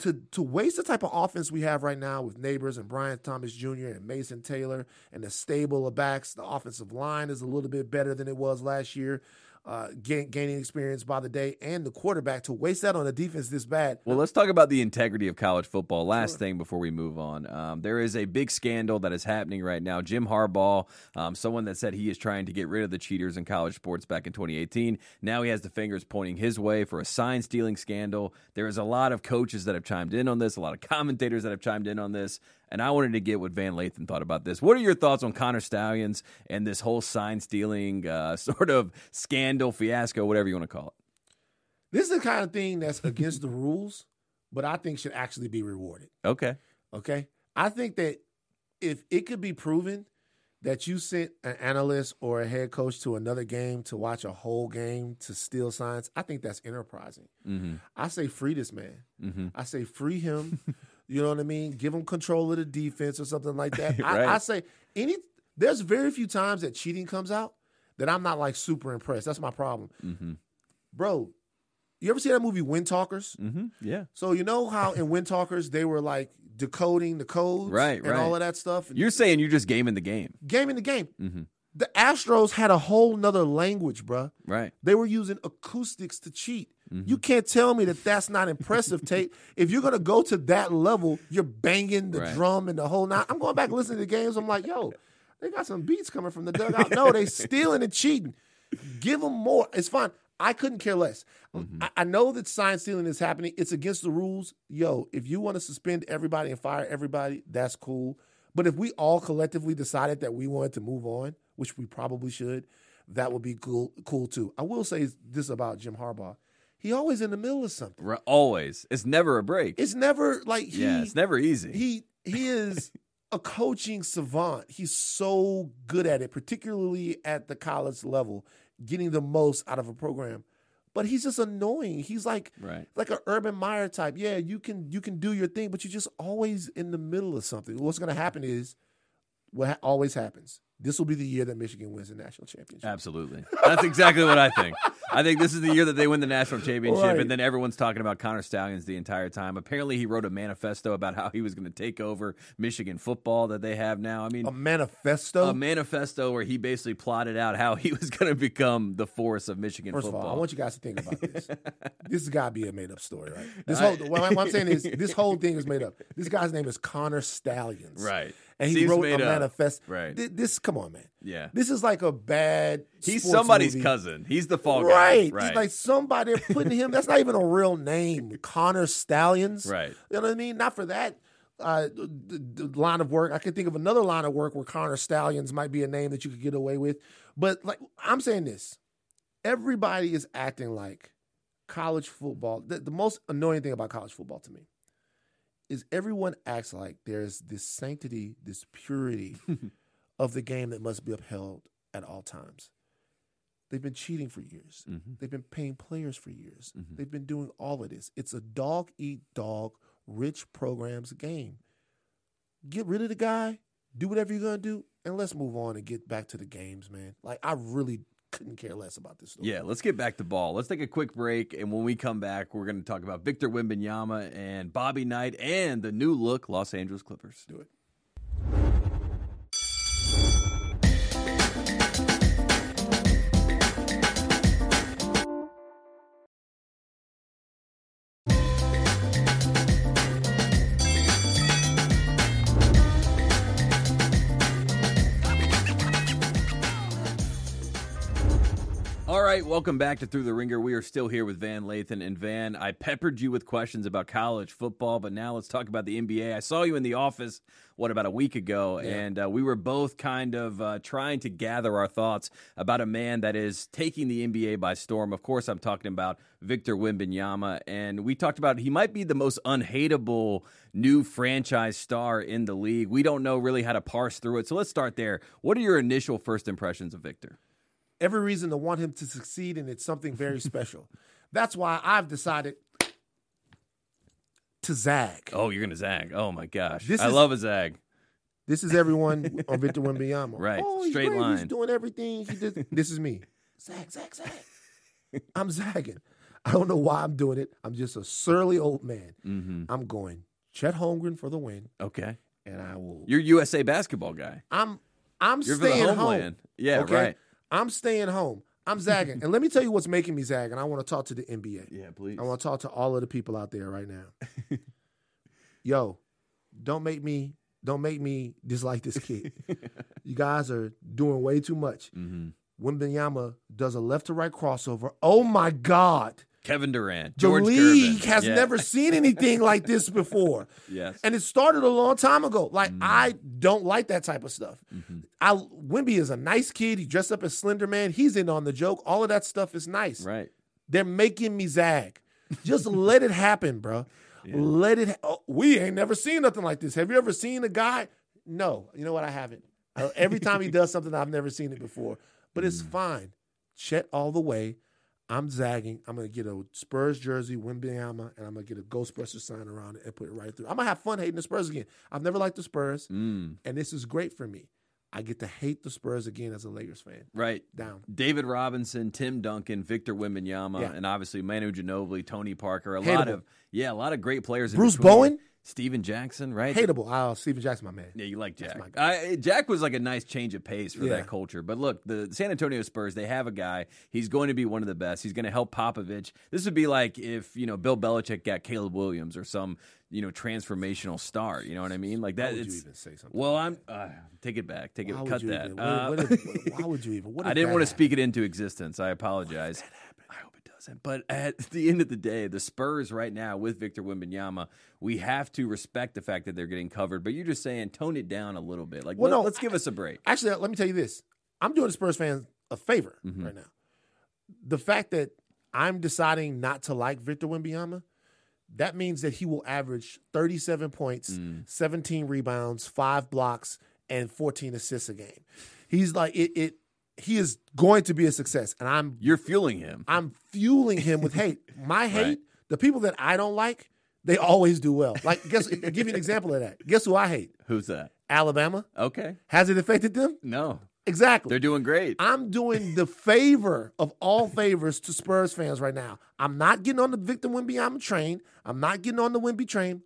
To, to waste the type of offense we have right now with Nabers and Brian Thomas Jr. and Mason Taylor and the stable of backs, the offensive line is a little bit better than it was last year, uh, gain, gaining experience by the day, and the quarterback. To waste that on a defense this bad, Well, let's talk about the integrity of college football. Last thing before we move on, um, there is a big scandal that is happening right now. Jim Harbaugh, um, someone that said he is trying to get rid of the cheaters in college sports back in 2018. Now he has the fingers pointing his way for a sign stealing scandal. There is a lot of coaches that have chimed in on this, a lot of commentators that have chimed in on this. And I wanted to get what Van Lathan thought about this. What are your thoughts on Connor Stalions and this whole sign stealing uh, sort of scandal, fiasco, whatever you want to call it? this is the kind of thing that's against the rules, but I think should actually be rewarded. Okay. Okay. I think that if it could be proven that you sent an analyst or a head coach to another game to watch a whole game to steal signs, I think that's enterprising. Mm-hmm. I say free this man. Mm-hmm. I say free him. you know what I mean? Give them control of the defense or something like that. Right. I, I say any. There's very few times that cheating comes out that I'm not like super impressed. That's my problem, Mm-hmm. bro. You ever see that movie Windtalkers? Mm-hmm. Yeah. So you know how in Windtalkers they were like decoding the codes, Right, and right. all of that stuff. You're saying you're just gaming the game. Gaming the game. Mm-hmm. The Astros had a whole nother language, bruh. Right. They were using acoustics to cheat. Mm-hmm. You can't tell me that that's not impressive, Tate. If you're gonna go to that level, you're banging the Right. drum and the whole nine. I'm going back listening to the games. I'm like, yo, they got some beats coming from the dugout. No, they stealing and cheating. Give them more. It's fine. I couldn't care less. Mm-hmm. I, I know that sign stealing is happening. It's against the rules. Yo, if you want to suspend everybody and fire everybody, that's cool. But if we all collectively decided that we wanted to move on, which we probably should, that would be cool, cool too. I will say this about Jim Harbaugh: he always in the middle of something. Right. Always. It's never a break. It's never like he, yeah. It's never easy. he he is a coaching savant. He's so good at it, particularly at the college level, getting the most out of a program. but he's just annoying. He's like Right. like an Urban Meyer type. Yeah, you can you can do your thing, but you're just always in the middle of something. What's going to happen is what ha- always happens. This will be the year that Michigan wins the national championship. Absolutely. That's exactly what I think. I think this is the year that they win the national championship, Right. and then everyone's talking about Connor Stalions the entire time. Apparently, he wrote a manifesto about how he was going to take over Michigan football that they have now. I mean, A manifesto. a manifesto where he basically plotted out how he was going to become the force of Michigan First football. of all, I want you guys to think about this. this has got to be a made up story, right? This whole, I, what I'm saying is this whole thing is made up. This guy's name is Connor Stalions, right. And he Seems wrote a up. manifest. Right. Thi- This, come on, man. Yeah. This is like a bad. He's somebody's movie. cousin. He's the fall guy. Right. Right. Like somebody putting him. That's not even a real name. Connor Stalions. Right. You know what I mean? Not for that uh, the, the line of work. I can think of another line of work where Connor Stalions might be a name that you could get away with. But like I'm saying this, everybody is acting like college football. The, the most annoying thing about college football to me is everyone acts like there's this sanctity, this purity of the game that must be upheld at all times. They've been cheating for years. Mhm. They've been paying players for years. Mhm. They've been doing all of this. It's a dog eat dog, rich programs game. Get rid of the guy, do whatever you're gonna do, and let's move on and get back to the games, man. Like I really couldn't care less about this story. Yeah, let's get back to ball. Let's take a quick break, and when we come back, we're going to talk about Victor Wembanyama and Bobby Knight and the new look Los Angeles Clippers. do it. Welcome back to Thru The Ringer. We are still here with Van Lathan. And Van, I peppered you with questions about college football, but now let's talk about the NBA. I saw you in the office, what, about a week ago, and uh, we were both kind of uh, trying to gather our thoughts about a man that is taking the NBA by storm. Of course, I'm talking about Victor Wembanyama, and we talked about he might be the most unhateable new franchise star in the league. We don't know really how to parse through it, so let's start there. What are your initial first impressions of Victor? Every reason to want him to succeed, and it's something very special. That's why I've decided to zag. Oh, you're gonna zag. Oh my gosh, This I is- love a zag. This is everyone on Victor Wembanyama. Right, Oh, straight great. line. He's doing everything. He did. this is me. Zag, zag, zag. I'm zagging. I don't know why I'm doing it. I'm just a surly old man. hmm I'm going Chet Holmgren for the win, Okay, and I will. you're USA basketball guy. I'm I'm You're staying home. Yeah, okay? right. I'm staying home. I'm zagging, and let me tell you what's making me zag. And I want to talk to the NBA. Yeah, please. I want to talk to all of the people out there right now. Yo, don't make me don't make me dislike this kid. you guys are doing way too much. hmm Wembanyama does a left to right crossover. Oh my God. Kevin Durant, The league Gervin. has Yeah. never seen anything like this before. Yes. And it started a long time ago. Like, Mm. I don't like that type of stuff. Mhm. I Wimby is a nice kid. He dressed up as Slender Man. He's in on the joke. All of that stuff is nice. Right. They're making me zag. Just let it happen, bro. Yeah. Let it. Ha- oh, we ain't never seen nothing like this. Have you ever seen a guy? No. You know what? I haven't. Uh, Every time he does something, I've never seen it before. But it's Mm. fine. Chet all the way. I'm zagging. I'm gonna get a Spurs jersey, Wimbyama, and I'm gonna get a Ghostbusters sign around it and put it right through. I'm gonna have fun hating the Spurs again. I've never liked the Spurs, Mm. and this is great for me. I get to hate the Spurs again as a Lakers fan. Right. Down. David Robinson, Tim Duncan, Victor Wembanyama, Yeah. and obviously Manu Ginobili, Tony Parker. A lot of yeah, a lot of great players. Bruce. Bowen? Stephen Jackson, right? Hateable. Oh, Stephen Jackson, my man. Yeah, you like Jack. I, Jack was like a nice change of pace for Yeah. that culture. But look, the San Antonio Spurs, they have a guy. He's going to be one of the best. He's going to help Popovich. This would be like if, you know, Bill Belichick got Caleb Williams or some, you know, transformational star. You know what I mean? Like Why that. would you even say something? well, I'm. Uh, take it back. Take it. Why would cut that. even- Uh, what- what if- why would you even? What I didn't want to speak it into existence. I apologize. I hope it doesn't. But at the end of the day, the Spurs right now with Victor Wembanyama, we have to respect the fact that they're getting covered. But you're just saying tone it down a little bit. Like, Well, let, no, us give us a break. Actually, let me tell you this. I'm doing the Spurs fans a favor Mhm. right now. The fact that I'm deciding not to like Victor Wembanyama, that means that he will average 37 points, Mm. 17 rebounds, five blocks, and 14 assists a game. He's like it. It he is going to be a success, and I'm You're fueling him. I'm fueling him with hate. My hate, Right. the people that I don't like, they always do well. Like, guess give you an example of that. Guess who I hate? Who's that? Alabama. Okay. Has it affected them? No. Exactly. They're doing great. I'm doing the favor of all favors to Spurs fans right now. I'm not getting on the Victor Wimbyama train. I'm not getting on the Wimby train.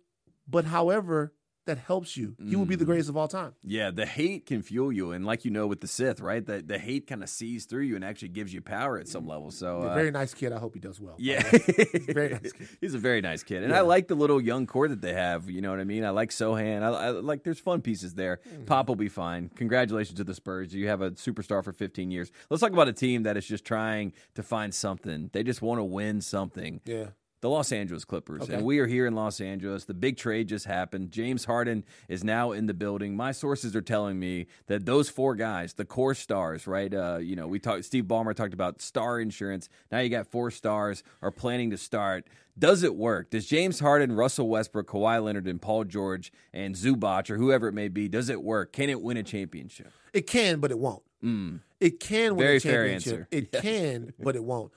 But however, that helps you. He will be Mm. the greatest of all time. Yeah, the hate can fuel you, and like you know with the Sith, right? The the hate kind of sees through you and actually gives you power at some level. So uh, very nice kid. I hope he does well. Yeah, He's very nice kid. He's a very nice kid, and I like the little young core that they have. You know what I mean? I like Sochan. I, I like. There's fun pieces there. Mm-hmm. Pop will be fine. Congratulations to the Spurs. You have a superstar for 15 years. Let's talk about a team that is just trying to find something. They just want to win something. Yeah. The Los Angeles Clippers. Okay. And we are here in Los Angeles. The big trade just happened. James Harden is now in the building. My sources are telling me that those four guys, the core stars, right? Uh, you know, we talked Steve Ballmer talked about star insurance. Now you got four stars are planning to start. Does it work? Does James Harden, Russell Westbrook, Kawhi Leonard, and Paul George and Zubac or whoever it may be, does it work? Can it win a championship? It can, but it won't. Mm. It can win Very a fair championship. answer. It can, but it won't.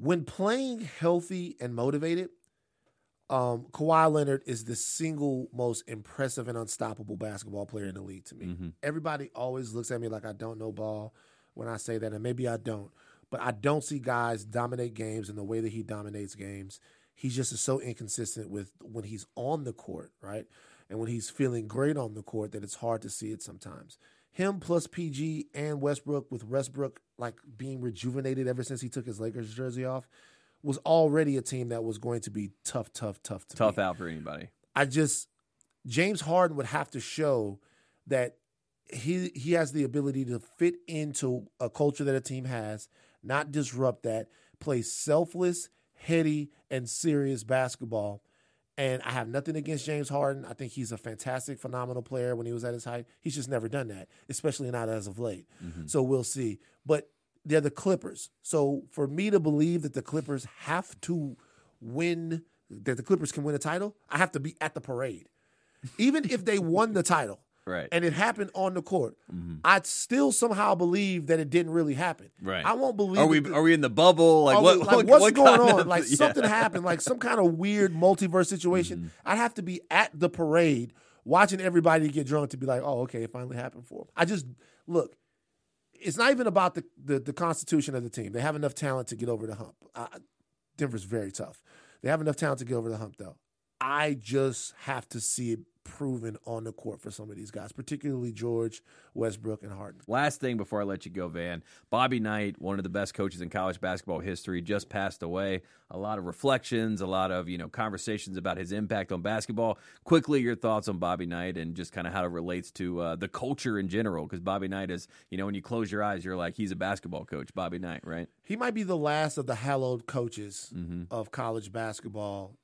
When playing healthy and motivated, um, Kawhi Leonard is the single most impressive and unstoppable basketball player in the league to me. Mhm. Everybody always looks at me like I don't know ball when I say that, and maybe I don't. But I don't see guys dominate games in the way that he dominates games. He's just so inconsistent with when he's on the court, right? And when he's feeling great on the court, that it's hard to see it sometimes. Him plus PG and Westbrook, with Westbrook like being rejuvenated ever since he took his Lakers jersey off, was already a team that was going to be tough, tough, tough to Tough beat. out for anybody. I just James Harden would have to show that he he has the ability to fit into a culture that a team has, not disrupt that, play selfless, heady, and serious basketball. And I have nothing against James Harden. I think he's a fantastic, phenomenal player when he was at his height. He's just never done that, especially not as of late. Mm-hmm. So we'll see. But they're the Clippers. So for me to believe that the Clippers have to win, that the Clippers can win a title, I have to be at the parade. Even if they won the title Right. and it happened on the court, I'd still somehow believe that it didn't really happen. Right. I won't believe Are we the- are we in the bubble? Like what? we- what- what's what going on? of- like yeah. something happened, like some kind of weird multiverse situation. Mm-hmm. I'd have to be at the parade watching everybody get drunk to be like, oh, okay, it finally happened for them. I just look. It's not even about the, the the constitution of the team. They have enough talent to get over the hump. I, Denver's very tough. They have enough talent to get over the hump, though. I just have to see it proven on the court for some of these guys, particularly George, Westbrook, and Harden. Last thing before I let you go, Van. Bobby Knight, one of the best coaches in college basketball history, just passed away. A lot of reflections, a lot of you know conversations about his impact on basketball. Quickly, your thoughts on Bobby Knight and just kind of how it relates to uh, the culture in general. Because Bobby Knight is, you know, when you close your eyes, you're like, he's a basketball coach, Bobby Knight, right? He might be the last of the hallowed coaches of college basketball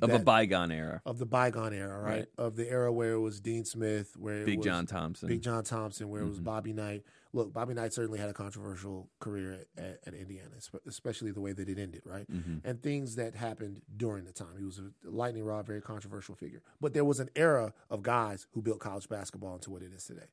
Of a bygone era. of the bygone era, right? Right. Of the era where it was Dean Smith, where it Big John Thompson. Big John Thompson, where it was Mhm. Bobby Knight. Look, Bobby Knight certainly had a controversial career at, at, at Indiana, espe- especially the way that it ended, right? Mhm. And things that happened during the time. He was a lightning rod, very controversial figure. But there was an era of guys who built college basketball into what it is today.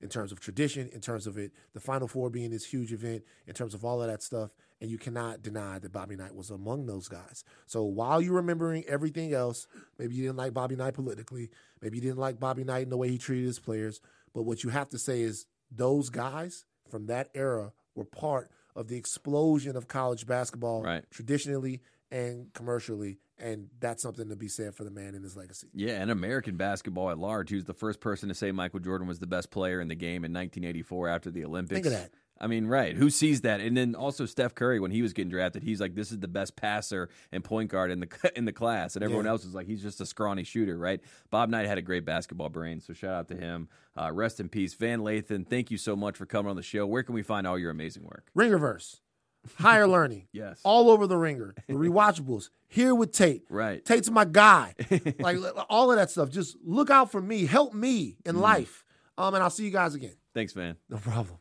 In terms of tradition, in terms of it, the Final Four being this huge event, in terms of all of that stuff, and you cannot deny that Bobby Knight was among those guys. So while you're remembering everything else, maybe you didn't like Bobby Knight politically, maybe you didn't like Bobby Knight in the way he treated his players, but what you have to say is those guys from that era were part of the explosion of college basketball Right. traditionally and commercially, and that's something to be said for the man and his legacy. Yeah, and American basketball at large. He was the first person to say Michael Jordan was the best player in the game in 1984 after the Olympics. Think of that. I mean, right. Who sees that? And then also Steph Curry when he was getting drafted, he's like, "This is the best passer and point guard in the in the class," and everyone Yeah. else was like, "He's just a scrawny shooter." Right? Bob Knight had a great basketball brain, so shout out to him. Uh, rest in peace, Van Lathan. Thank you so much for coming on the show. Where can we find all your amazing work? Ringerverse, higher learning, Yes. all over the ringer, the rewatchables, here with Tate. Right. Tate's my guy. like all of that stuff. Just look out for me. Help me in life. Um, and I'll see you guys again. Thanks, man. No problem.